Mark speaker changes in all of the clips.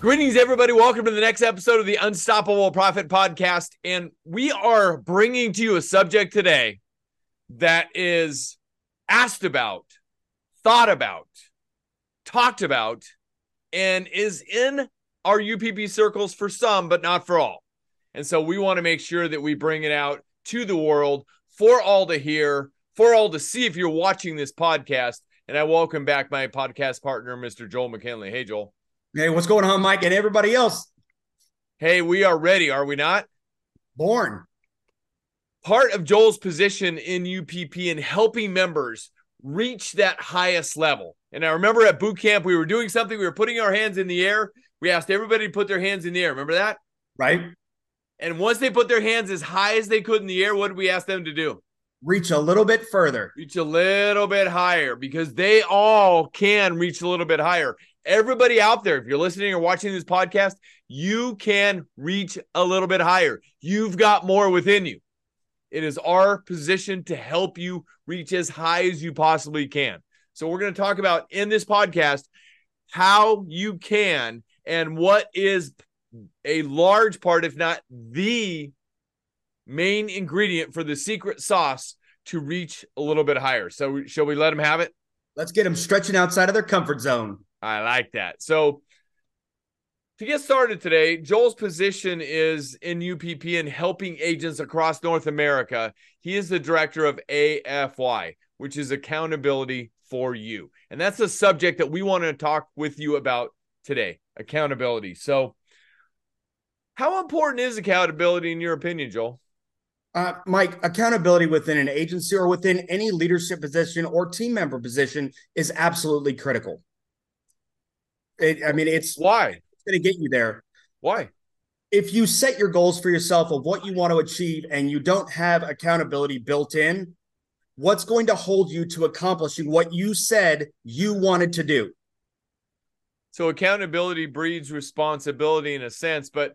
Speaker 1: Greetings, everybody. Welcome to the next episode of the Unstoppable Profit Podcast. And we are bringing to you a subject today that is asked about, thought about, talked about, and is in our UPP circles for some, but not for all. And so we want to make sure that we bring it out to the world for all to hear, for all to see if you're watching this podcast. And I welcome back my podcast partner, Mr. Joel McKinley. Hey, Joel.
Speaker 2: Hey, what's going on, Mike, and everybody else?
Speaker 1: Hey, we are ready, are we not?
Speaker 2: Born.
Speaker 1: Part of Joel's position in UPP in helping members reach that highest level. And I remember at boot camp, we were doing something, we were putting our hands in the air. We asked everybody to put their hands in the air. Remember that?
Speaker 2: Right.
Speaker 1: And once they put their hands as high as they could in the air, what did we ask them to do?
Speaker 2: Reach a little bit further.
Speaker 1: Reach a little bit higher because they all can reach a little bit higher everybody out there, if you're listening or watching this podcast, you can reach a little bit higher. You've got more within you. It is our position to help you reach as high as you possibly can. So, we're going to talk about in this podcast how you can and what is a large part, if not the main ingredient for the secret sauce to reach a little bit higher. So, shall we let them have it?
Speaker 2: Let's get them stretching outside of their comfort zone.
Speaker 1: I like that. So to get started today, Joel's position is in UPP and helping agents across North America. He is the director of AFY, which is accountability for you. And that's the subject that we want to talk with you about today accountability. So, how important is accountability in your opinion, Joel?
Speaker 2: Uh, Mike, accountability within an agency or within any leadership position or team member position is absolutely critical. It, I mean, it's
Speaker 1: why
Speaker 2: it's going to get you there.
Speaker 1: Why?
Speaker 2: If you set your goals for yourself of what you want to achieve and you don't have accountability built in, what's going to hold you to accomplishing what you said you wanted to do?
Speaker 1: So accountability breeds responsibility in a sense, but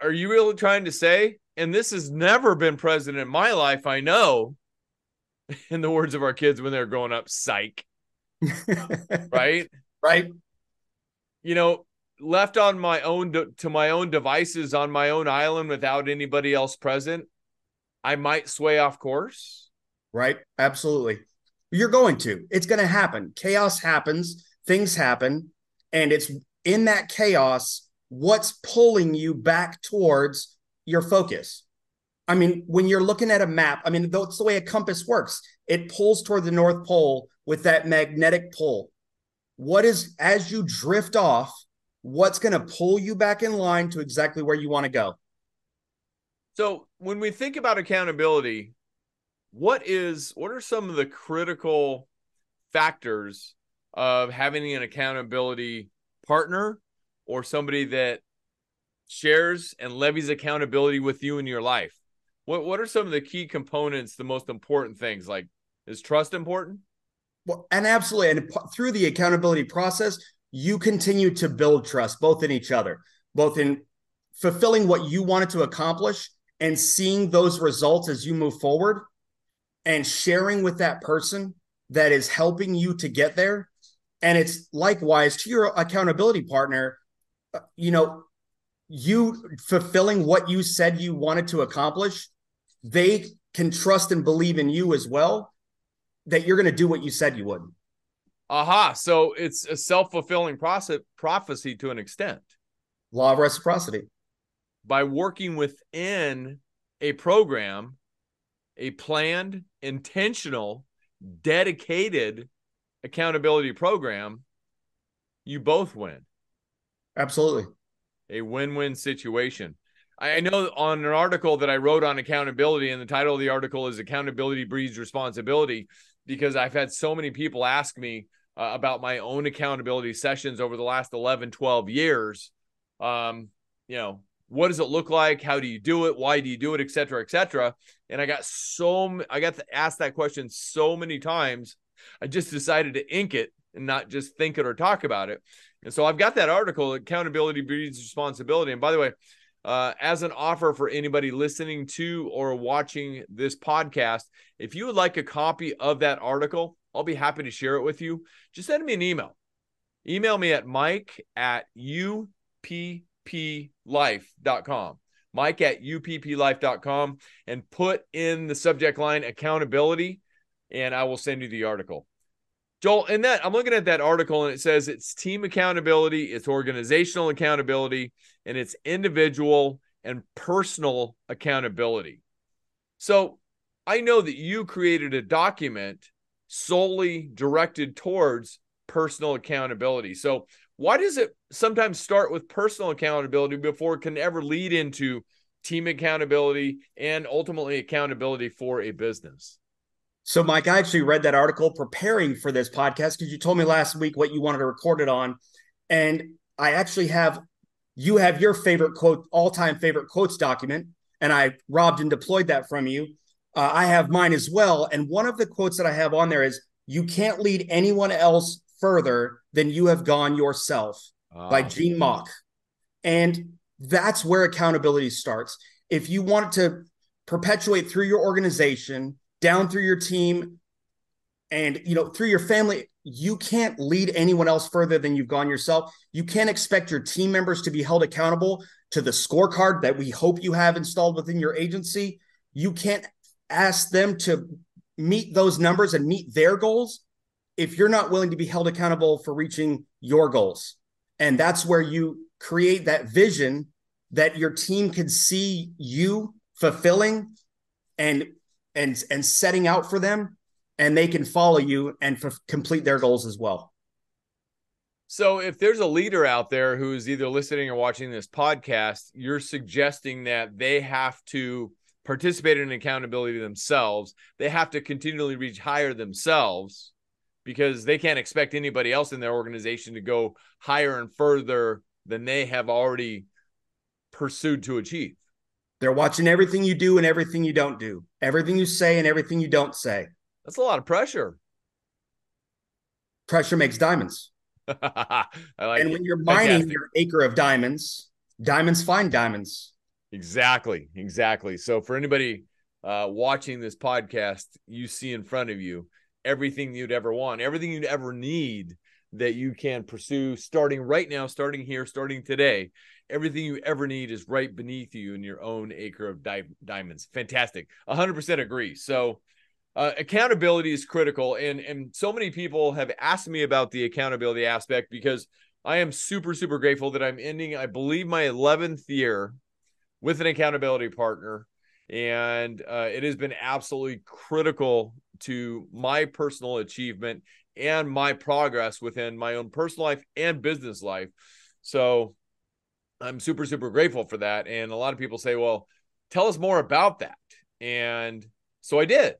Speaker 1: are you really trying to say, and this has never been present in my life, I know, in the words of our kids when they're growing up, psych. right?
Speaker 2: Right
Speaker 1: you know, left on my own de- to my own devices on my own island without anybody else present, I might sway off course.
Speaker 2: Right. Absolutely. You're going to. It's going to happen. Chaos happens, things happen, and it's in that chaos what's pulling you back towards your focus. I mean, when you're looking at a map, I mean, that's the way a compass works. It pulls toward the North Pole with that magnetic pull what is as you drift off what's going to pull you back in line to exactly where you want to go?
Speaker 1: So when we think about accountability what is what are some of the critical factors of having an accountability partner or somebody that shares and levies accountability with you in your life? What what are some of the key components the most important things? Like is trust important
Speaker 2: well, and absolutely. And through the accountability process, you continue to build trust both in each other, both in fulfilling what you wanted to accomplish and seeing those results as you move forward and sharing with that person that is helping you to get there. And it's likewise to your accountability partner, uh, you know, you fulfilling what you said you wanted to accomplish, they can trust and believe in you as well that you're going to do what you said you would.
Speaker 1: Aha. So it's a self fulfilling process prophecy to an extent.
Speaker 2: Law of reciprocity.
Speaker 1: By working within a program, a planned, intentional, dedicated accountability program, you both win.
Speaker 2: Absolutely.
Speaker 1: A win win situation. I know on an article that I wrote on accountability, and the title of the article is Accountability Breeds Responsibility because I've had so many people ask me uh, about my own accountability sessions over the last 11, 12 years. Um, you know, what does it look like? How do you do it? Why do you do it? Et cetera, et cetera. And I got so, I got to ask that question so many times. I just decided to ink it and not just think it or talk about it. And so I've got that article, Accountability Breeds Responsibility. And by the way, uh, as an offer for anybody listening to or watching this podcast, if you would like a copy of that article, I'll be happy to share it with you. Just send me an email. Email me at mike at UP upplife.com. Mike at upplife.com and put in the subject line accountability, and I will send you the article. Joel, and that I'm looking at that article and it says it's team accountability, it's organizational accountability, and it's individual and personal accountability. So I know that you created a document solely directed towards personal accountability. So why does it sometimes start with personal accountability before it can ever lead into team accountability and ultimately accountability for a business?
Speaker 2: So, Mike, I actually read that article preparing for this podcast because you told me last week what you wanted to record it on. And I actually have, you have your favorite quote, all time favorite quotes document. And I robbed and deployed that from you. Uh, I have mine as well. And one of the quotes that I have on there is, You can't lead anyone else further than you have gone yourself by Gene Mauch. And that's where accountability starts. If you want to perpetuate through your organization, down through your team, and you know, through your family, you can't lead anyone else further than you've gone yourself. You can't expect your team members to be held accountable to the scorecard that we hope you have installed within your agency. You can't ask them to meet those numbers and meet their goals if you're not willing to be held accountable for reaching your goals. And that's where you create that vision that your team can see you fulfilling and and and setting out for them and they can follow you and f- complete their goals as well.
Speaker 1: So if there's a leader out there who's either listening or watching this podcast, you're suggesting that they have to participate in accountability themselves. They have to continually reach higher themselves because they can't expect anybody else in their organization to go higher and further than they have already pursued to achieve.
Speaker 2: They're watching everything you do and everything you don't do, everything you say and everything you don't say.
Speaker 1: That's a lot of pressure.
Speaker 2: Pressure makes diamonds.
Speaker 1: I like
Speaker 2: and
Speaker 1: it.
Speaker 2: when you're mining
Speaker 1: Fantastic.
Speaker 2: your acre of diamonds, diamonds find diamonds.
Speaker 1: Exactly. Exactly. So for anybody uh, watching this podcast, you see in front of you everything you'd ever want, everything you'd ever need that you can pursue starting right now, starting here, starting today. Everything you ever need is right beneath you in your own acre of di- diamonds. Fantastic. 100% agree. So, uh, accountability is critical. And, and so many people have asked me about the accountability aspect because I am super, super grateful that I'm ending, I believe, my 11th year with an accountability partner. And uh, it has been absolutely critical to my personal achievement and my progress within my own personal life and business life. So I'm super, super grateful for that. And a lot of people say, well, tell us more about that. And so I did.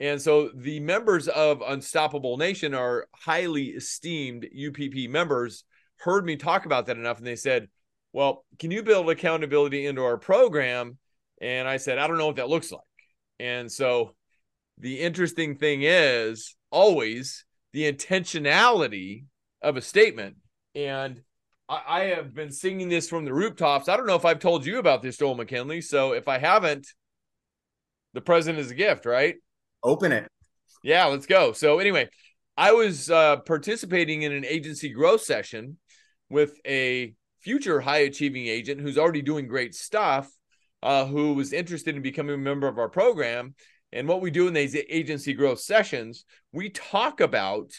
Speaker 1: And so the members of Unstoppable Nation are highly esteemed UPP members, heard me talk about that enough. And they said, well, can you build accountability into our program? And I said, I don't know what that looks like. And so the interesting thing is always the intentionality of a statement. And I, I, have been singing this from the rooftops. I don't know if I've told you about this, Joel McKinley. So if I haven't, the present is a gift, right?
Speaker 2: Open it.
Speaker 1: Yeah, let's go. So anyway, I was uh, participating in an agency growth session with a future high achieving agent who's already doing great stuff, uh, who was interested in becoming a member of our program. And what we do in these agency growth sessions, we talk about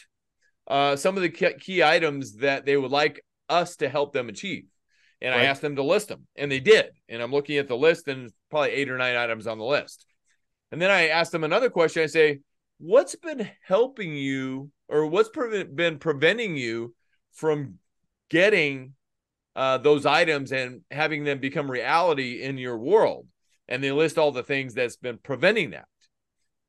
Speaker 1: uh, some of the key items that they would like us to help them achieve. And right. I asked them to list them, and they did. And I'm looking at the list, and probably eight or nine items on the list. And then I asked them another question. I say, What's been helping you, or what's pre- been preventing you from getting uh, those items and having them become reality in your world? And they list all the things that's been preventing that.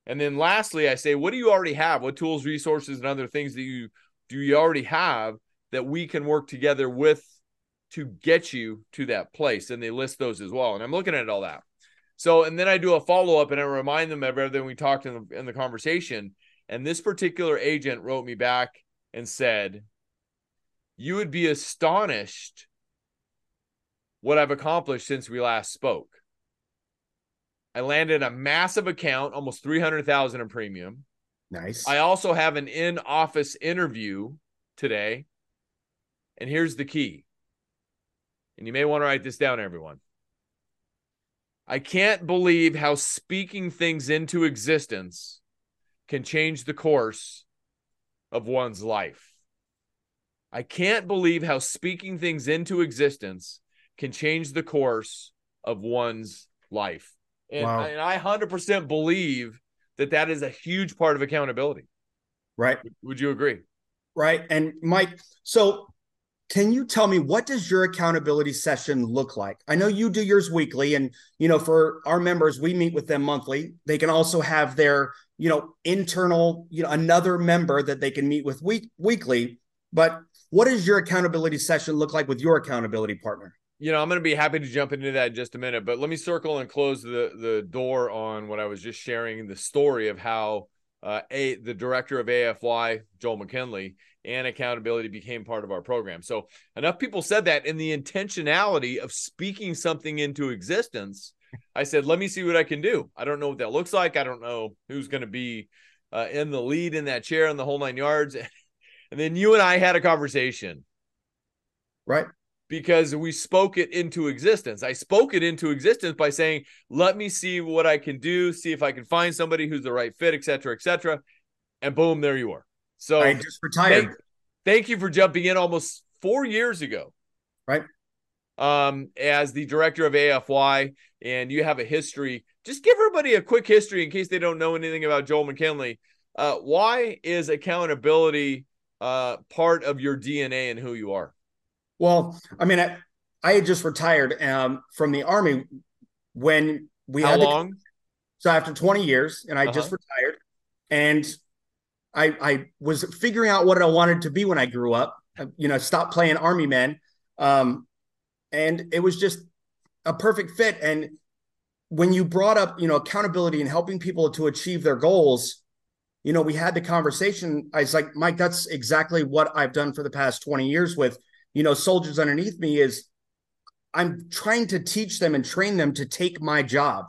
Speaker 1: And then lastly, I say, what do you already have? What tools, resources, and other things that you do you already have that we can work together with to get you to that place. And they list those as well. And I'm looking at all that. So, and then I do a follow up and I remind them of everything we talked in the, in the conversation. And this particular agent wrote me back and said, You would be astonished what I've accomplished since we last spoke. I landed a massive account, almost 300,000 in premium.
Speaker 2: Nice.
Speaker 1: I also have an in office interview today. And here's the key. And you may want to write this down, everyone. I can't believe how speaking things into existence can change the course of one's life. I can't believe how speaking things into existence can change the course of one's life. And, wow. I, and I 100% believe that that is a huge part of accountability.
Speaker 2: Right.
Speaker 1: Would you agree?
Speaker 2: Right. And Mike, so can you tell me what does your accountability session look like? I know you do yours weekly and you know for our members we meet with them monthly. They can also have their, you know, internal, you know, another member that they can meet with week weekly, but what does your accountability session look like with your accountability partner?
Speaker 1: You know, I'm going to be happy to jump into that in just a minute, but let me circle and close the the door on what I was just sharing the story of how uh, a the director of AFY, Joel McKinley, and accountability became part of our program. So enough people said that in the intentionality of speaking something into existence. I said, let me see what I can do. I don't know what that looks like. I don't know who's going to be uh, in the lead in that chair in the whole nine yards. and then you and I had a conversation.
Speaker 2: Right
Speaker 1: because we spoke it into existence. I spoke it into existence by saying, let me see what I can do, see if I can find somebody who's the right fit, et cetera, et cetera. And boom, there you are. So
Speaker 2: I just retired.
Speaker 1: Thank, thank you for jumping in almost four years ago.
Speaker 2: Right.
Speaker 1: Um, as the director of AFY, and you have a history. Just give everybody a quick history in case they don't know anything about Joel McKinley. Uh, why is accountability uh, part of your DNA and who you are?
Speaker 2: Well, I mean, I, I had just retired um, from the army when we
Speaker 1: How
Speaker 2: had
Speaker 1: long?
Speaker 2: The, so after 20 years, and I uh-huh. just retired, and I I was figuring out what I wanted to be when I grew up. You know, stop playing army men, um, and it was just a perfect fit. And when you brought up, you know, accountability and helping people to achieve their goals, you know, we had the conversation. I was like, Mike, that's exactly what I've done for the past 20 years with you know soldiers underneath me is i'm trying to teach them and train them to take my job.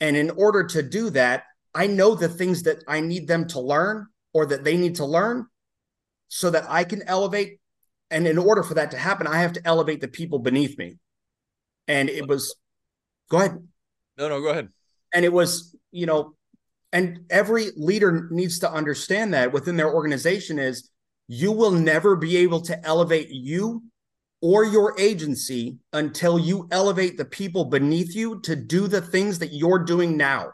Speaker 2: And in order to do that i know the things that i need them to learn or that they need to learn so that i can elevate. And in order for that to happen i have to elevate the people beneath me. And it was go ahead.
Speaker 1: No no go ahead.
Speaker 2: And it was you know and every leader needs to understand that within their organization is you will never be able to elevate you or your agency until you elevate the people beneath you to do the things that you're doing now.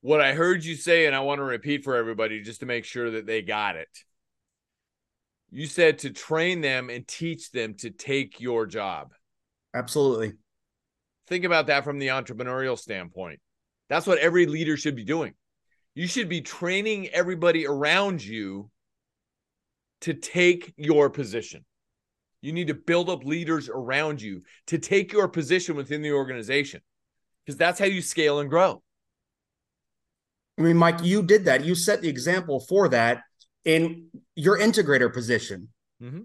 Speaker 1: What I heard you say, and I want to repeat for everybody just to make sure that they got it. You said to train them and teach them to take your job.
Speaker 2: Absolutely.
Speaker 1: Think about that from the entrepreneurial standpoint. That's what every leader should be doing you should be training everybody around you to take your position. You need to build up leaders around you to take your position within the organization because that's how you scale and grow.
Speaker 2: I mean, Mike, you did that. You set the example for that in your integrator position. Mm-hmm.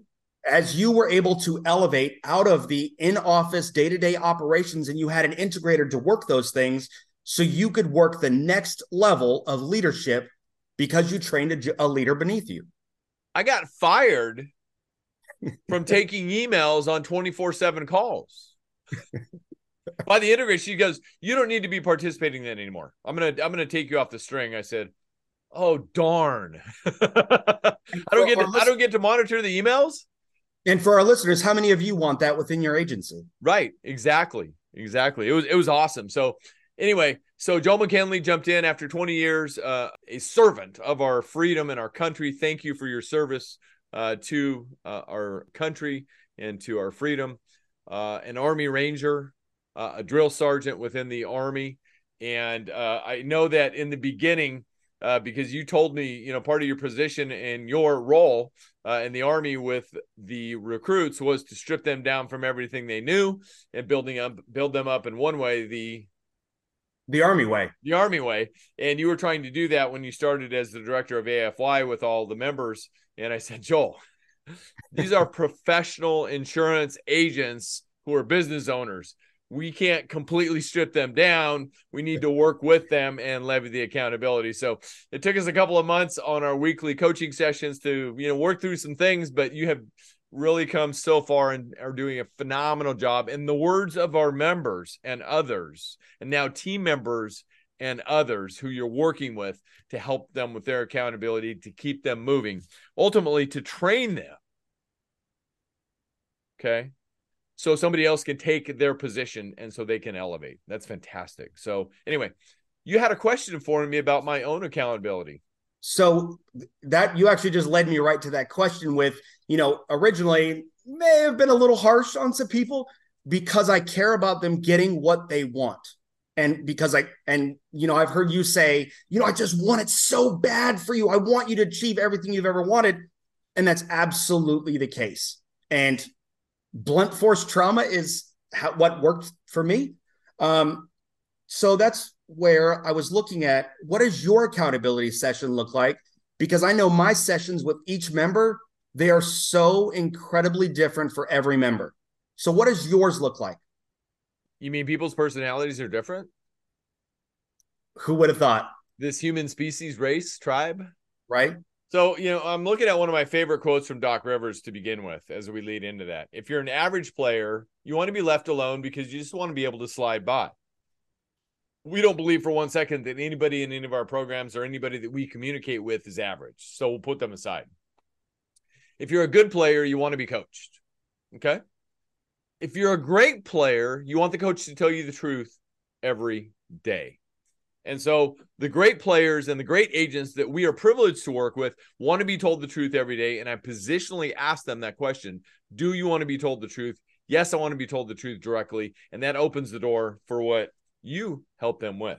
Speaker 2: As you were able to elevate out of the in office day to day operations and you had an integrator to work those things, so you could work the next level of leadership because you trained a, a leader beneath you.
Speaker 1: I got fired from taking emails on 24 7 calls. By the integrator, she goes, You don't need to be participating in that anymore. I'm gonna I'm gonna take you off the string. I said, Oh darn. I don't get to, I don't get to monitor the emails.
Speaker 2: And for our listeners, how many of you want that within your agency?
Speaker 1: Right. Exactly. Exactly. It was it was awesome. So Anyway, so Joel McKinley jumped in after 20 years, uh, a servant of our freedom and our country. Thank you for your service uh, to uh, our country and to our freedom. Uh, an Army Ranger, uh, a drill sergeant within the Army. And uh, I know that in the beginning, because you told me, you know, part of your position and your role in the army with the recruits was to strip them down from everything they knew and building up, build them up in one way, the
Speaker 2: the army way,
Speaker 1: the army way. And you were trying to do that when you started as the director of AFY with all the members. And I said, Joel, these are professional insurance agents who are business owners we can't completely strip them down. We need to work with them and levy the accountability. So it took us a couple of months on our weekly coaching sessions to, you know, work through some things, but you have really come so far and are doing a phenomenal job. In the words of our members and others, and now team members and others who you're working with to help them with their accountability, to keep them moving, ultimately to train them. Okay so somebody else can take their position and so they can elevate. That's fantastic. So anyway, you had a question for me about my own accountability.
Speaker 2: So that you actually just led me right to that question with, you know, originally may have been a little harsh on some people because I care about them getting what they want. And because I, and, you know, I've heard you say, you know, I just want it so bad for you. I want you to achieve everything you've ever wanted. And that's absolutely the case. And blunt force trauma is how, what worked for me. Um, so that's where I was looking at what does your accountability session look like? Because I know my sessions with each member, they are so incredibly different for every member. So what does yours look like?
Speaker 1: You mean people's personalities are different?
Speaker 2: Who would have thought?
Speaker 1: This human species, race, tribe?
Speaker 2: Right.
Speaker 1: So, you know, I'm looking at one of my favorite quotes from Doc Rivers to begin with as we lead into that. If you're an average player, you want to be left alone because you just want to be able to slide by. We don't believe for one second that anybody in any of our programs or anybody that we communicate with is average. So we'll put them aside. If you're a good player, you want to be coached. Okay. If you're a great player, you want the coach to tell you the truth every day. And so the great players and the great agents that we are privileged to work with want to be told the truth every day. And I positionally ask them that question Do you want to be told the truth? Yes, I want to be told the truth directly. And that opens the door for what you help them with.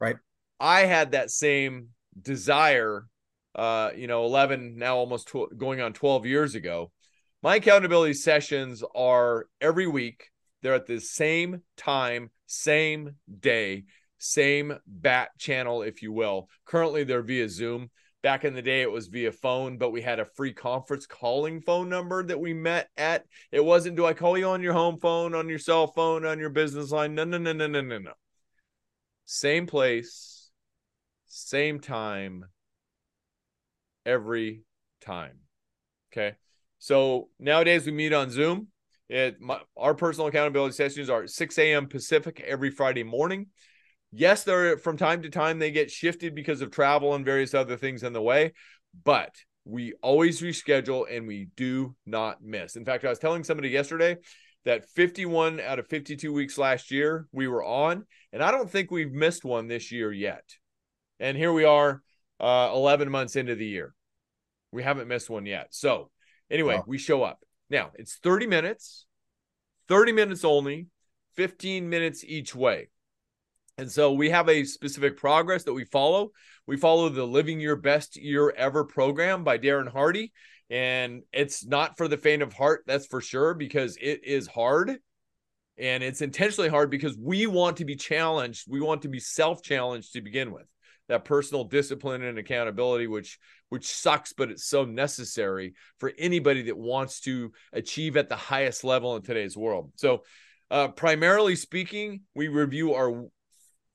Speaker 2: Right.
Speaker 1: I had that same desire, uh, you know, 11, now almost tw- going on 12 years ago. My accountability sessions are every week. They're at the same time, same day same bat channel, if you will. Currently, they're via Zoom. Back in the day, it was via phone, but we had a free conference calling phone number that we met at. It wasn't, do I call you on your home phone, on your cell phone, on your business line? No, no, no, no, no, no, no. Same place, same time, every time. Okay. So nowadays we meet on Zoom. It, my, our personal accountability sessions are 6 a.m. Pacific every Friday morning. Yes, there from time to time they get shifted because of travel and various other things in the way, but we always reschedule and we do not miss. In fact, I was telling somebody yesterday that 51 out of 52 weeks last year we were on, and I don't think we've missed one this year yet. And here we are, uh, 11 months into the year. We haven't missed one yet. So, anyway, wow. we show up. Now, it's 30 minutes, 30 minutes only, 15 minutes each way. And so we have a specific progress that we follow. We follow the Living Your Best Year Ever program by Darren Hardy. And it's not for the faint of heart, that's for sure, because it is hard. And it's intentionally hard because we want to be challenged. We want to be self challenged to begin with. That personal discipline and accountability, which which sucks, but it's so necessary for anybody that wants to achieve at the highest level in today's world. So, uh, primarily speaking, we review our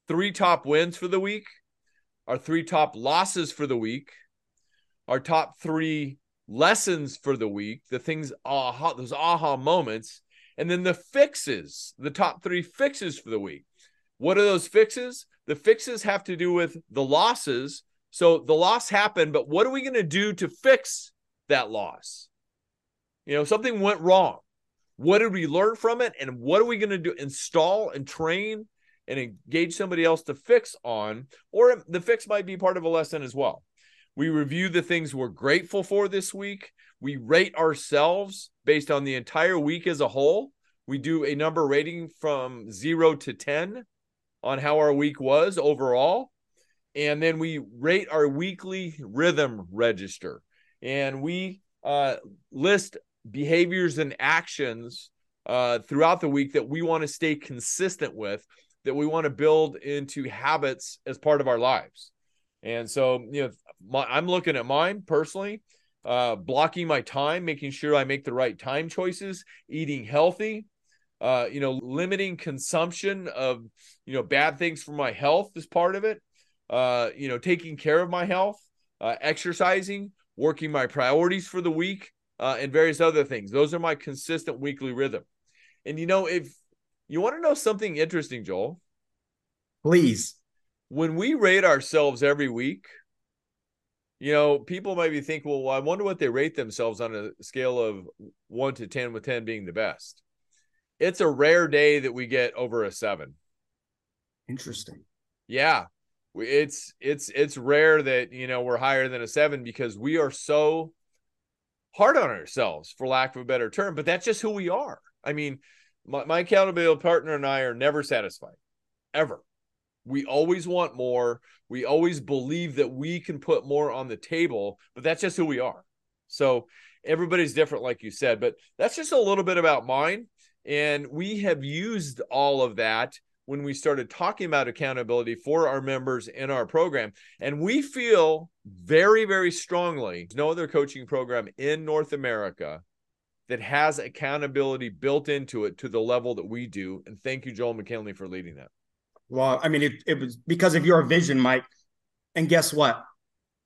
Speaker 1: three top wins for the week, our three top losses for the week, our top three lessons for the week, the things aha those aha moments, and then the fixes, the top three fixes for the week. What are those fixes? The fixes have to do with the losses. So the loss happened, but what are we going to do to fix that loss? You know, something went wrong. What did we learn from it? And what are we going to do? Install and train and engage somebody else to fix on, or the fix might be part of a lesson as well. We review the things we're grateful for this week. We rate ourselves based on the entire week as a whole. We do a number rating from zero to 10 on how our week was overall. and then we rate our weekly rhythm register and we uh, list behaviors and actions uh, throughout the week that we want to stay consistent with that we want to build into habits as part of our lives and so you know my, i'm looking at mine personally uh, blocking my time making sure i make the right time choices eating healthy uh, you know limiting consumption of you know bad things for my health is part of it uh, you know, taking care of my health, uh, exercising, working my priorities for the week, uh, and various other things. Those are my consistent weekly rhythm. And you know, if you want to know something interesting, Joel,
Speaker 2: please.
Speaker 1: When we rate ourselves every week, you know, people might be thinking, well, I wonder what they rate themselves on a scale of one to 10, with 10 being the best. It's a rare day that we get over a seven.
Speaker 2: Interesting.
Speaker 1: Yeah it's it's it's rare that you know we're higher than a seven because we are so hard on ourselves for lack of a better term but that's just who we are i mean my, my accountability partner and i are never satisfied ever we always want more we always believe that we can put more on the table but that's just who we are so everybody's different like you said but that's just a little bit about mine and we have used all of that when we started talking about accountability for our members in our program. And we feel very, very strongly no other coaching program in North America that has accountability built into it to the level that we do. And thank you, Joel McKinley, for leading that.
Speaker 2: Well, I mean, it, it was because of your vision, Mike. And guess what?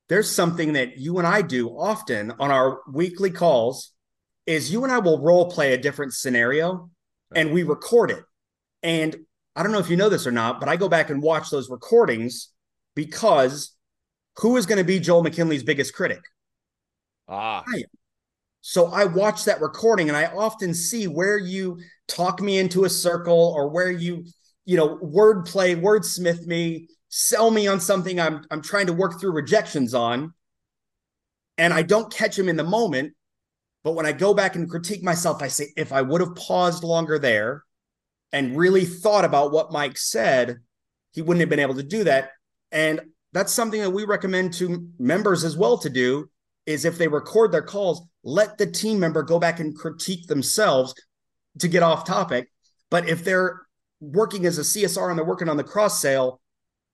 Speaker 2: There's something that you and I do often on our weekly calls is you and I will role play a different scenario and we record it. And I don't know if you know this or not, but I go back and watch those recordings because who is going to be Joel McKinley's biggest critic?
Speaker 1: Ah.
Speaker 2: I so I watch that recording and I often see where you talk me into a circle or where you, you know, wordplay, wordsmith me, sell me on something I'm I'm trying to work through rejections on. And I don't catch him in the moment. But when I go back and critique myself, I say, if I would have paused longer there, and really thought about what Mike said, he wouldn't have been able to do that. And that's something that we recommend to members as well to do is if they record their calls, let the team member go back and critique themselves to get off topic. But if they're working as a CSR and they're working on the cross sale,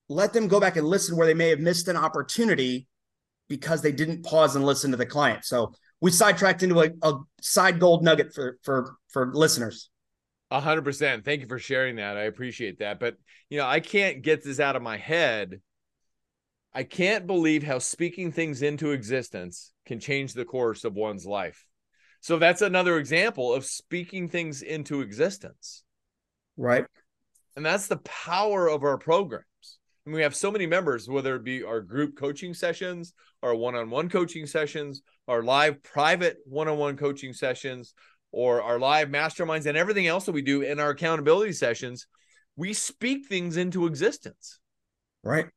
Speaker 2: let them go back and listen where they may have missed an opportunity because they didn't pause and listen to the client. So we sidetracked into a, a side gold nugget for for for listeners.
Speaker 1: A hundred percent. Thank you for sharing that. I appreciate that. But you know, I can't get this out of my head. I can't believe how speaking things into existence can change the course of one's life. So that's another example of speaking things into existence.
Speaker 2: Right.
Speaker 1: And that's the power of our programs. And we have so many members, whether it be our group coaching sessions, our one on one coaching sessions, our live private one on one coaching sessions, or our live masterminds and everything else that we do in our accountability sessions, we speak things into existence.
Speaker 2: Right.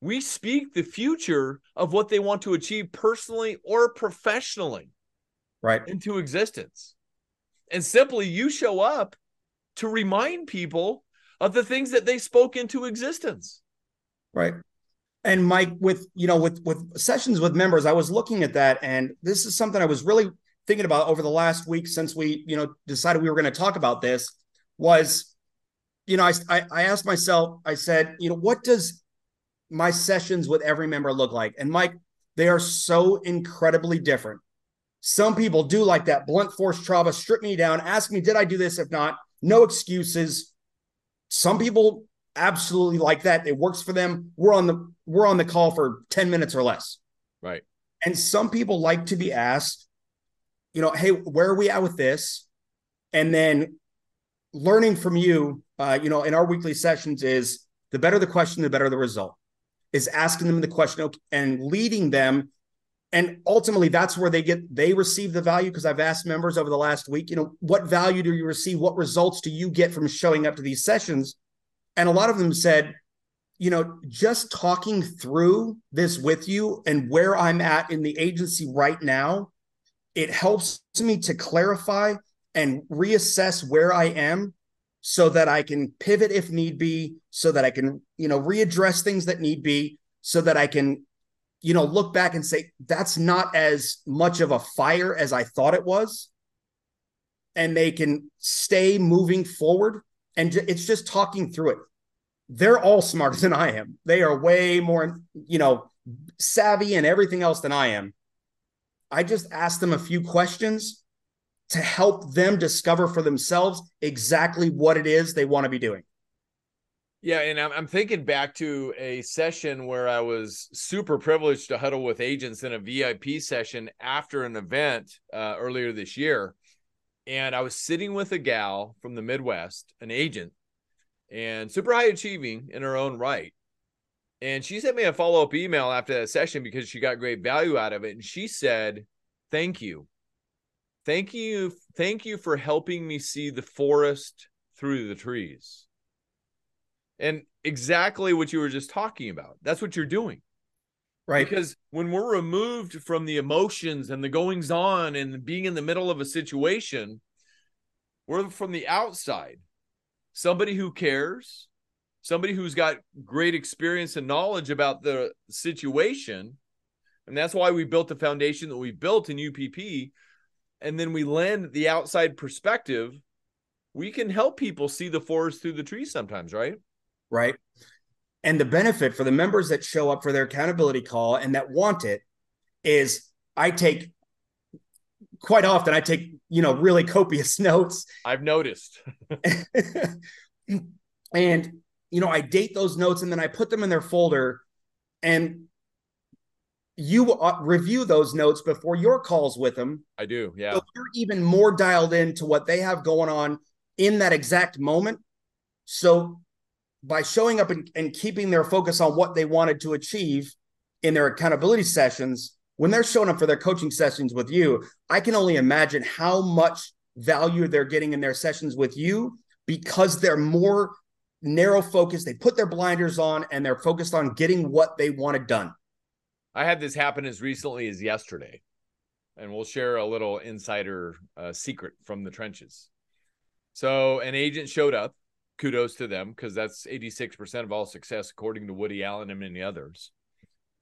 Speaker 1: We speak the future of what they want to achieve personally or professionally.
Speaker 2: Right.
Speaker 1: Into existence. And simply you show up to remind people of the things that they spoke into existence.
Speaker 2: Right. And Mike, with you know, with with sessions with members, I was looking at that, and this is something I was really thinking about over the last week since we, you know, decided we were going to talk about this was, you know, I, I asked myself, I said, you know, what does my sessions with every member look like? And Mike, they are so incredibly different. Some people do like that blunt force trauma, strip me down, ask me, did I do this? If not, no excuses. Some people absolutely like that. It works for them. We're on the we're on the call for 10 minutes or less.
Speaker 1: Right.
Speaker 2: And some people like to be asked, you know, hey, where are we at with this? And then learning from you, uh, you know, in our weekly sessions is the better the question, the better the result. Is asking them the question and leading them. And ultimately, that's where they get they receive the value because I've asked members over the last week, you know, what value do you receive? What results do you get from showing up to these sessions? And a lot of them said, you know, just talking through this with you and where I'm at in the agency right now it helps me to clarify and reassess where I am so that I can pivot if need be, so that I can, you know, readdress things that need be, so that I can, you know, look back and say, that's not as much of a fire as I thought it was. And they can stay moving forward. And it's just talking through it. They're all smarter than I am. They are way more, you know, savvy and everything else than I am. I just ask them a few questions to help them discover for themselves exactly what it is they want to be doing.
Speaker 1: Yeah, and I'm, thinking back to a session where I was super privileged to huddle with agents in a VIP session after an event uh, earlier this year. And I was sitting with a gal from the Midwest, an agent, and super high achieving in her own right. And she sent me a follow up email after that session because she got great value out of it. And she said, Thank you. Thank you. Thank you for helping me see the forest through the trees. And exactly what you were just talking about. That's what you're doing.
Speaker 2: Right.
Speaker 1: Because when we're removed from the emotions and the goings on and being in the middle of a situation, we're from the outside. Somebody who cares, somebody who's got great experience and knowledge about the situation. And that's why we built the foundation that we built in UPP. And then we lend the outside perspective. We can help people see the forest through the trees sometimes, right?
Speaker 2: Right. And the benefit for the members that show up for their accountability call and that want it is I take quite often, I take, you know, really copious notes.
Speaker 1: I've noticed.
Speaker 2: and you know, I date those notes and then I put them in their folder and you uh, review those notes before your calls with them.
Speaker 1: I do. Yeah. So
Speaker 2: you're even more dialed into what they have going on in that exact moment. So by showing up and, and keeping their focus on what they wanted to achieve in their accountability sessions, when they're showing up for their coaching sessions with you, I can only imagine how much value they're getting in their sessions with you because they're more narrow focused. They put their blinders on and they're focused on getting what they wanted done.
Speaker 1: I had this happen as recently as yesterday, and we'll share a little insider uh, secret from the trenches. So, an agent showed up. Kudos to them because that's 86% of all success, according to Woody Allen and many others.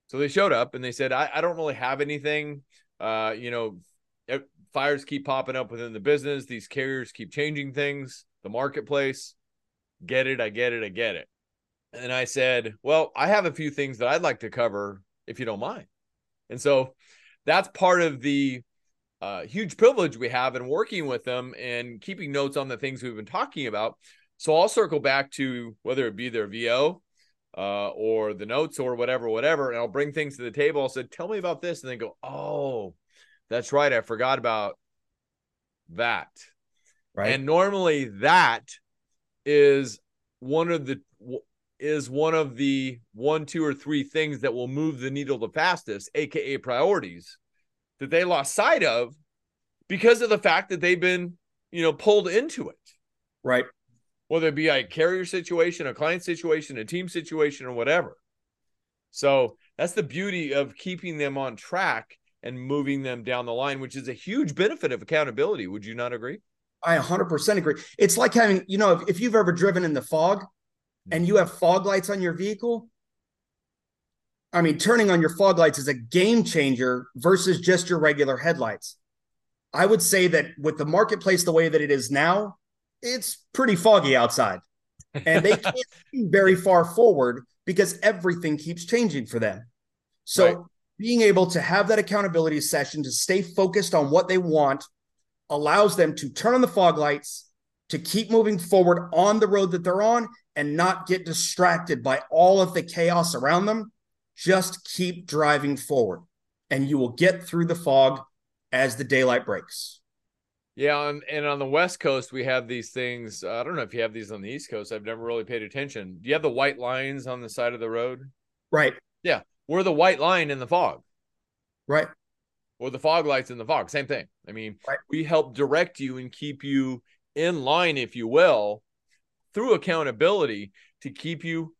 Speaker 1: So, they showed up and they said, I, I don't really have anything. Uh, you know, fires keep popping up within the business, these carriers keep changing things, the marketplace get it, I get it, I get it. And I said, Well, I have a few things that I'd like to cover if you don't mind. And so that's part of the uh, huge privilege we have in working with them and keeping notes on the things we've been talking about. So I'll circle back to whether it be their VO uh, or the notes or whatever, whatever, and I'll bring things to the table. I'll say, Tell me about this. And then go, Oh, that's right. I forgot about that. Right. And normally that is one of the is one of the one, two, or three things that will move the needle the fastest, aka priorities, that they lost sight of because of the fact that they've been, you know, pulled into it.
Speaker 2: Right.
Speaker 1: Whether it be a carrier situation, a client situation, a team situation, or whatever. So that's the beauty of keeping them on track and moving them down the line, which is a huge benefit of accountability. Would you not agree?
Speaker 2: I 100% agree. It's like having, you know, if, if you've ever driven in the fog and you have fog lights on your vehicle, I mean, turning on your fog lights is a game changer versus just your regular headlights. I would say that with the marketplace the way that it is now, it's pretty foggy outside. And they can't see very far forward because everything keeps changing for them. So right. being able to have that accountability session to stay focused on what they want allows them to turn on the fog lights, to keep moving forward on the road that they're on and not get distracted by all of the chaos around them. Just keep driving forward and you will get through the fog as the daylight breaks.
Speaker 1: Yeah, and, and on the West Coast, we have these things. I don't know if you have these on the East Coast. I've never really paid attention. Do you have the white lines on the side of the road?
Speaker 2: Right.
Speaker 1: Yeah, we're the white line in the fog.
Speaker 2: Right
Speaker 1: or the fog lights in the fog. Same thing. I mean, right. we help direct you and keep you in line, if you will, through accountability to keep you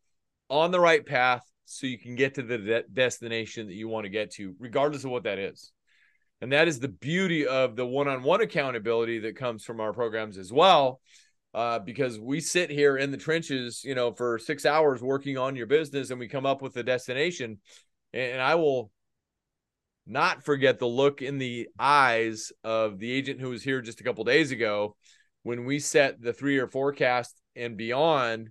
Speaker 1: on the right path so you can get to the de- destination that you want to get to, regardless of what that is. And that is the beauty of the one on one accountability that comes from our programs as well. uh, because we sit here in the trenches, you know, for six hours working on your business, and we come up with a destination. And I will not forget the look in the eyes of the agent who was here just a couple days ago when we set the three year forecast and beyond.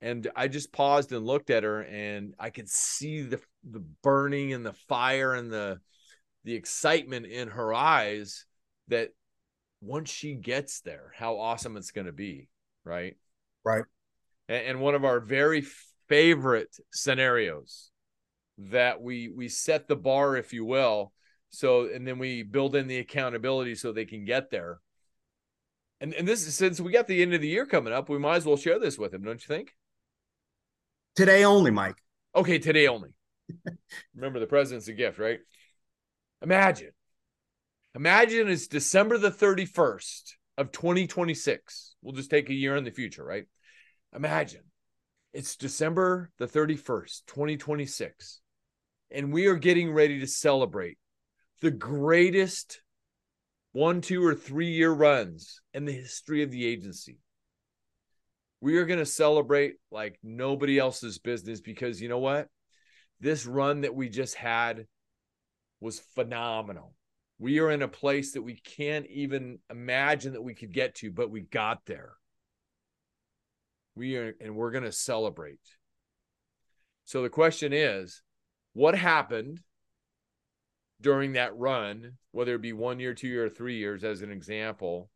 Speaker 1: And I just paused and looked at her, and I could see the the burning and the fire and the the excitement in her eyes that once she gets there, how awesome it's going to be, right?
Speaker 2: Right.
Speaker 1: And, and one of our very favorite scenarios that we we set the bar, if you will, so and then we build in the accountability so they can get there. And and this is since we got the end of the year coming up, we might as well share this with them, don't you think?
Speaker 2: Today only, Mike.
Speaker 1: Okay, today only. Remember the president's a gift, right? Imagine Imagine it's December the 31st of 2026. We'll just take a year in the future, right? Imagine it's December the 31st, 2026, and we are getting ready to celebrate the greatest one, two, or three year runs in the history of the agency. We are going to celebrate like nobody else's business because you know what? This run that we just had was phenomenal we are in a place that we can't even imagine that we could get to, but we got there. We are, and we're going to celebrate. So the question is, what happened during that run, whether it be one year, two year, or three years, as an example?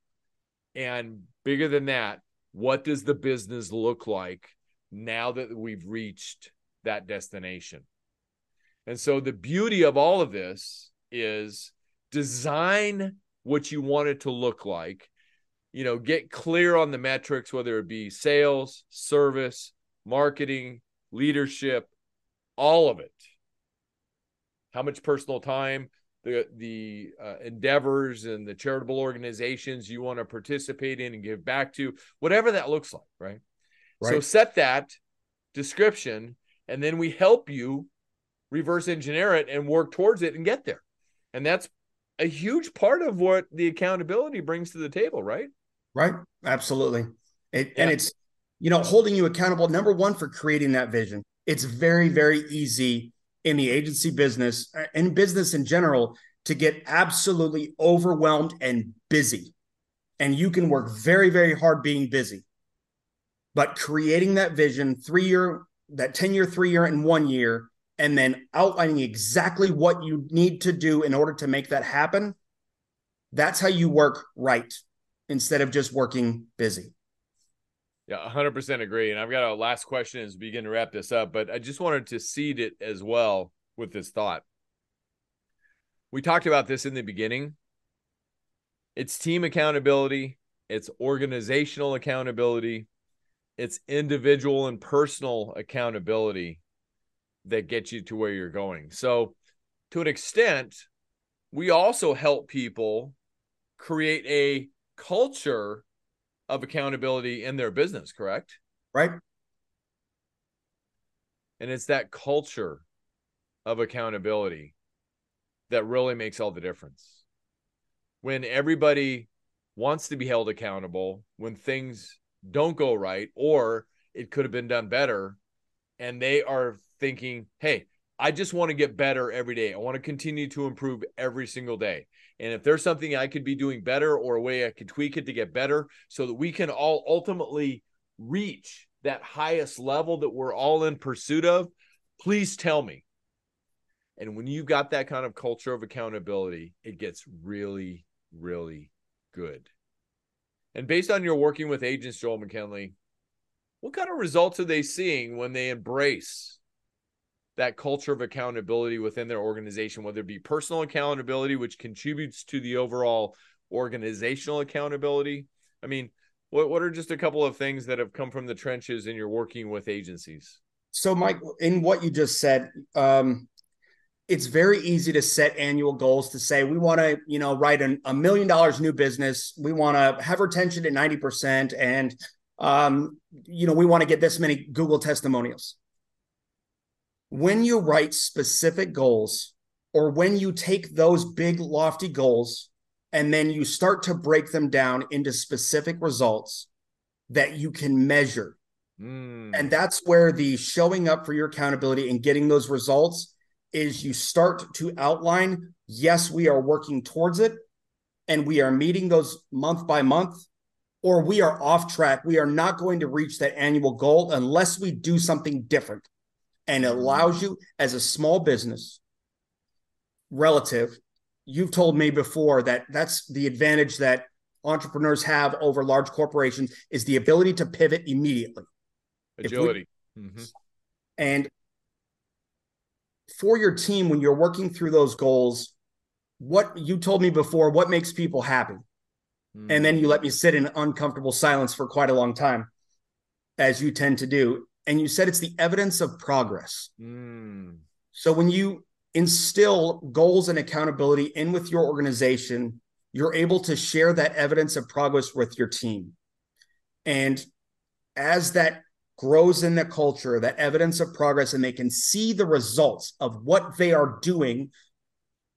Speaker 1: And bigger than that, what does the business look like now that we've reached that destination? And so the beauty of all of this is design what you want it to look like. You know get clear on the metrics whether it be sales service marketing leadership all of it. How much personal time the the uh, endeavors and the charitable organizations you want to participate in and give back to whatever that looks like right, right. so set that description and then we help you reverse engineer it and work towards it and get there and that's a huge part of what the accountability brings to the table, right?
Speaker 2: Right. Absolutely. It, yeah. And it's, you know, holding you accountable, number one, for creating that vision. It's very, very easy in the agency business uh, and business in general to get absolutely overwhelmed and busy. And you can work very, very hard being busy. But creating that vision, three year, that 10 year, three year, and one year, and then outlining exactly what you need to do in order to make that happen, that's how you work right instead of just working busy.
Speaker 1: Yeah, 100% agree. And I've got a last question as we begin to wrap this up, but I just wanted to seed it as well with this thought. We talked about this in the beginning. It's team accountability, it's organizational accountability, it's individual and personal accountability that get you to where you're going. So, to an extent, we also help people create a culture of accountability in their business, correct?
Speaker 2: Right.
Speaker 1: And it's that culture of accountability that really makes all the difference. When everybody wants to be held accountable, when things don't go right, or it could have been done better, and they are thinking, hey, I just want to get better every day. I want to continue to improve every single day. And if there's something I could be doing better or a way I could tweak it to get better so that we can all ultimately reach that highest level that we're all in pursuit of, please tell me. And when you've got that kind of culture of accountability, it gets really, really good. And based on your working with agents, Joel McKinley, what kind of results are they seeing when they embrace that culture of accountability within their organization, whether it be personal accountability, which contributes to the overall organizational accountability. I mean, what, what are just a couple of things that have come from the trenches and you're working with agencies?
Speaker 2: So, Mike, in what you just said, um, it's very easy to set annual goals to say we want to, you know, write an, a million dollars new business. We want to have retention at 90%. And, um, you know, we want to get this many Google testimonials when you write specific goals or when you take those big lofty goals and then you start to break them down into specific results that you can measure.
Speaker 1: Mm.
Speaker 2: And that's where the showing up for your accountability and getting those results is you start to outline yes, we are working towards it and we are meeting those month by month, or we are off track. We are not going to reach that annual goal unless we do something different. And it allows you as a small business relative. You've told me before that that's the advantage that entrepreneurs have over large corporations is the ability to pivot immediately.
Speaker 1: Agility. We, mm-hmm.
Speaker 2: And for your team, when you're working through those goals, what you told me before, what makes people happy? Mm. And then you let me sit in uncomfortable silence for quite a long time, as you tend to do. And you said it's the evidence of progress.
Speaker 1: Mm.
Speaker 2: So when you instill goals and accountability in with your organization, you're able to share that evidence of progress with your team. And as that grows in the culture, that evidence of progress, and they can see the results of what they are doing,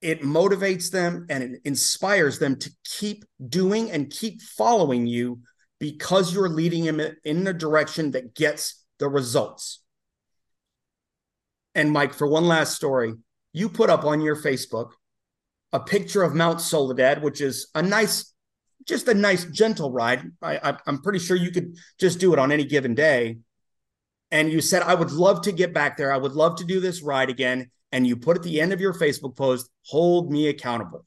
Speaker 2: it motivates them and it inspires them to keep doing and keep following you because you're leading them in a direction that gets the results. And Mike, for one last story, you put up on your Facebook a picture of Mount Soledad, which is a nice, just a nice, gentle ride. I, am pretty sure you could just do it on any given day. And you said, I would love to get back there. I would love to do this ride again. And you put at the end of your Facebook post, hold me accountable.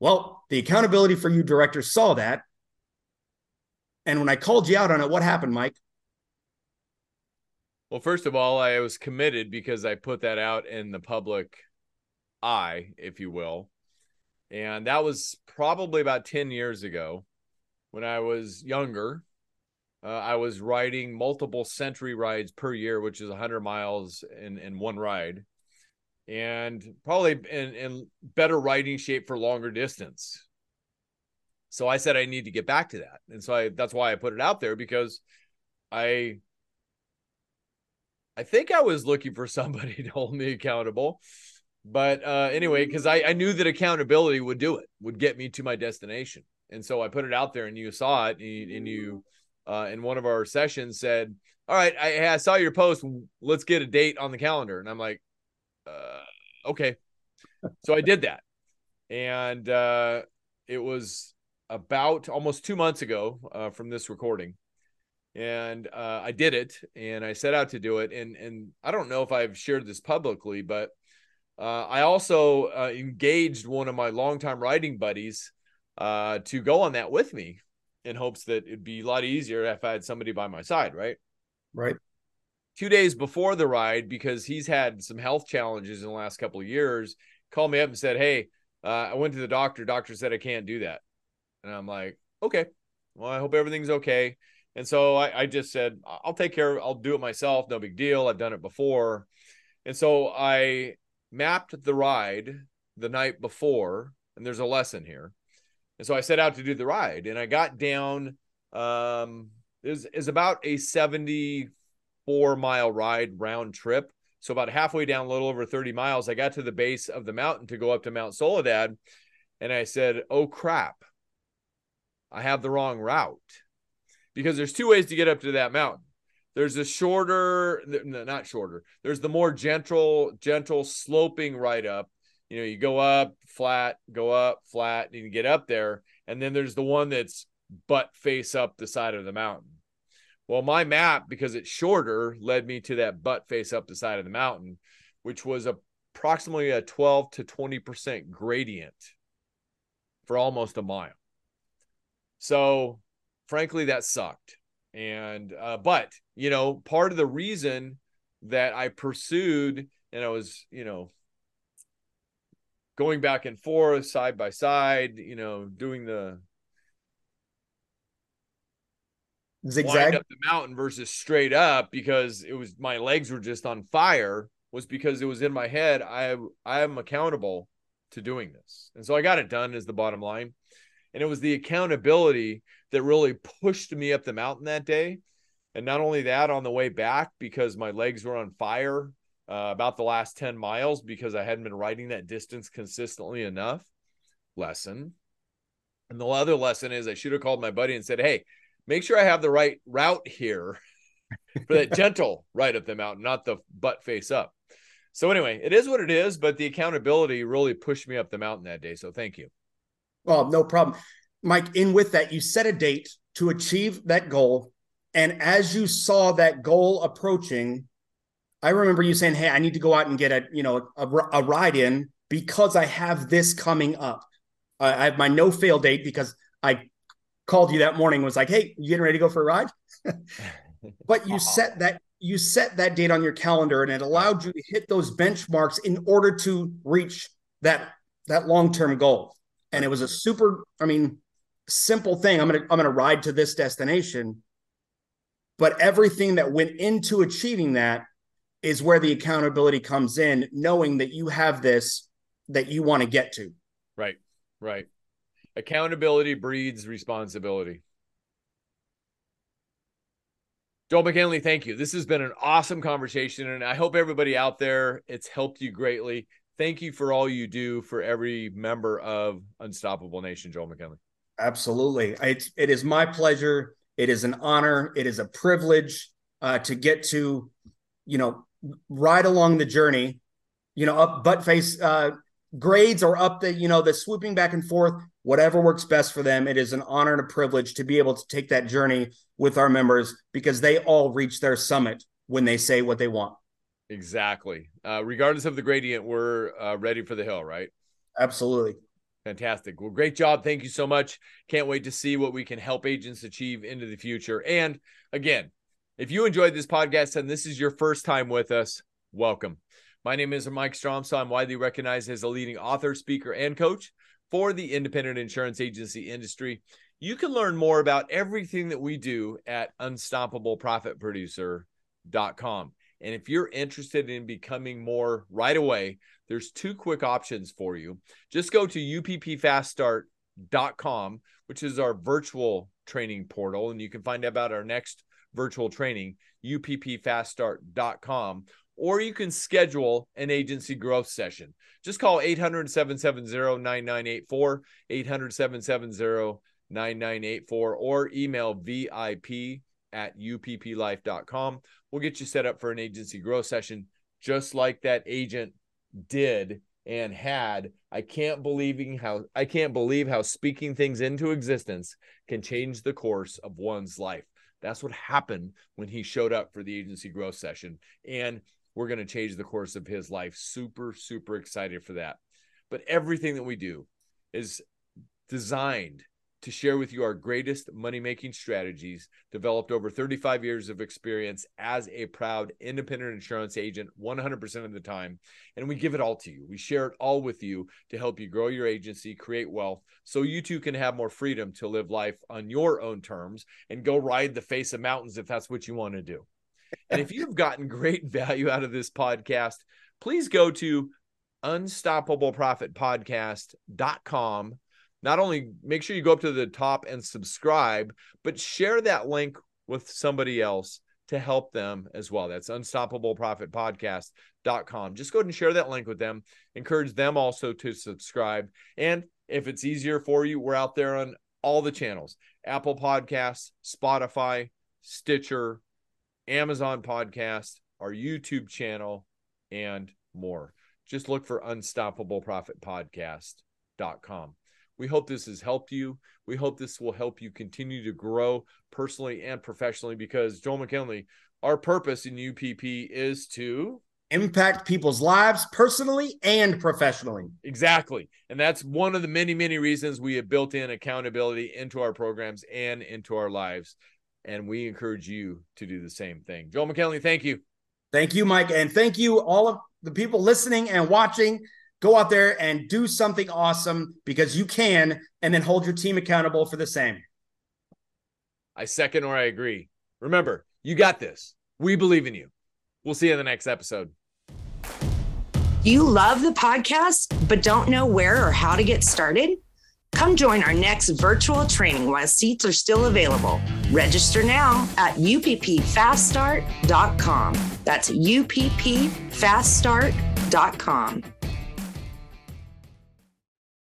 Speaker 2: Well, the accountability for you director saw that. And when I called you out on it, what happened, Mike?
Speaker 1: Well, first of all, I was committed because I put that out in the public eye, if you will. And that was probably about 10 years ago when I was younger. Uh, I was riding multiple century rides per year, which is 100 miles in, in one ride, and probably in, in better riding shape for longer distance. So I said I need to get back to that. And so I, that's why I put it out there because I I think I was looking for somebody to hold me accountable. But uh, anyway, because I, I knew that accountability would do it, would get me to my destination. And so I put it out there and you saw it and you, and you uh, in one of our sessions said, all right, I, I saw your post. Let's get a date on the calendar. And I'm like, uh, okay. So I did that. And uh, it was about almost two months ago uh, from this recording. And uh, I did it and I set out to do it. And, and I don't know if I've shared this publicly, but uh, I also uh, engaged one of my longtime writing buddies uh, to go on that with me in hopes that it'd be a lot easier if I had somebody by my side, right?
Speaker 2: Right.
Speaker 1: Two days before the ride, because he's had some health challenges in the last couple of years, called me up and said, Hey, uh, I went to the doctor. Doctor said I can't do that. And I'm like, Okay, well, I hope everything's okay. And so I, I just said, I'll take care, I'll do it myself. No big deal. I've done it before. And so I mapped the ride the night before, and there's a lesson here. And so I set out to do the ride, and I got down. Um, is is about a 74 mile ride round trip. So about halfway down, a little over 30 miles, I got to the base of the mountain to go up to Mount Soledad, and I said, "Oh crap, I have the wrong route." Because there's two ways to get up to that mountain. There's a shorter, no, not shorter. There's the more gentle, gentle sloping right up. You know, you go up flat, go up flat, and you get up there. And then there's the one that's butt face up the side of the mountain. Well, my map, because it's shorter, led me to that butt face up the side of the mountain, which was approximately a 12 to 20% gradient for almost a mile. So, frankly, that sucked. And uh, but you know, part of the reason that I pursued and I was, you know, going back and forth side by side, you know, doing the
Speaker 2: zigzag
Speaker 1: up the mountain versus straight up because it was my legs were just on fire was because it was in my head I I am accountable to doing this. And so I got it done is the bottom line. And it was the accountability that really pushed me up the mountain that day. And not only that, on the way back, because my legs were on fire uh, about the last 10 miles because I hadn't been riding that distance consistently enough. Lesson. And the other lesson is I should have called my buddy and said, Hey, make sure I have the right route here for that gentle ride up the mountain, not the butt face up. So anyway, it is what it is, but the accountability really pushed me up the mountain that day. So thank you.
Speaker 2: Well, no problem. Mike, in with that, you set a date to achieve that goal. And as you saw that goal approaching, I remember you saying, Hey, I need to go out and get a, you know, a, a ride in because I have this coming up. Uh, I have my no fail date because I called you that morning was like, Hey, you getting ready to go for a ride? but you set that you set that date on your calendar and it allowed you to hit those benchmarks in order to reach that that long-term goal and it was a super i mean simple thing i'm gonna i'm gonna ride to this destination but everything that went into achieving that is where the accountability comes in knowing that you have this that you want to get to
Speaker 1: right right accountability breeds responsibility Joel McKinley, thank you. This has been an awesome conversation, and I hope everybody out there it's helped you greatly. Thank you for all you do for every member of Unstoppable Nation, Joel McKinley.
Speaker 2: Absolutely, it's it is my pleasure. It is an honor. It is a privilege uh, to get to, you know, ride along the journey. You know, up butt face uh, grades or up the you know the swooping back and forth whatever works best for them it is an honor and a privilege to be able to take that journey with our members because they all reach their summit when they say what they want
Speaker 1: exactly uh, regardless of the gradient we're uh, ready for the hill right
Speaker 2: absolutely
Speaker 1: fantastic well great job thank you so much can't wait to see what we can help agents achieve into the future and again if you enjoyed this podcast and this is your first time with us welcome my name is Mike Stromsoe. I'm widely recognized as a leading author, speaker, and coach for the independent insurance agency industry. You can learn more about everything that we do at unstoppableprofitproducer.com. And if you're interested in becoming more right away, there's two quick options for you. Just go to uppfaststart.com, which is our virtual training portal, and you can find out about our next virtual training, uppfaststart.com, or you can schedule an agency growth session. Just call 800 770 9984, 800 770 9984, or email VIP at upplife.com. We'll get you set up for an agency growth session, just like that agent did and had. I can't believing how I can't believe how speaking things into existence can change the course of one's life. That's what happened when he showed up for the agency growth session. And we're going to change the course of his life. Super, super excited for that. But everything that we do is designed to share with you our greatest money making strategies, developed over 35 years of experience as a proud independent insurance agent 100% of the time. And we give it all to you. We share it all with you to help you grow your agency, create wealth, so you too can have more freedom to live life on your own terms and go ride the face of mountains if that's what you want to do. And if you've gotten great value out of this podcast, please go to unstoppableprofitpodcast.com. Not only make sure you go up to the top and subscribe, but share that link with somebody else to help them as well. That's unstoppableprofitpodcast.com. Just go ahead and share that link with them. Encourage them also to subscribe. And if it's easier for you, we're out there on all the channels Apple Podcasts, Spotify, Stitcher, Amazon podcast, our YouTube channel, and more. Just look for Unstoppable Profit Podcast.com. We hope this has helped you. We hope this will help you continue to grow personally and professionally because Joel McKinley, our purpose in UPP is to
Speaker 2: impact people's lives personally and professionally.
Speaker 1: Exactly. And that's one of the many, many reasons we have built in accountability into our programs and into our lives and we encourage you to do the same thing. Joel McKinley, thank you.
Speaker 2: Thank you, Mike. And thank you, all of the people listening and watching. Go out there and do something awesome because you can, and then hold your team accountable for the same.
Speaker 1: I second or I agree. Remember, you got this. We believe in you. We'll see you in the next episode.
Speaker 3: You love the podcast, but don't know where or how to get started? Come join our next virtual training while seats are still available. Register now at uppfaststart.com. That's uppfaststart.com.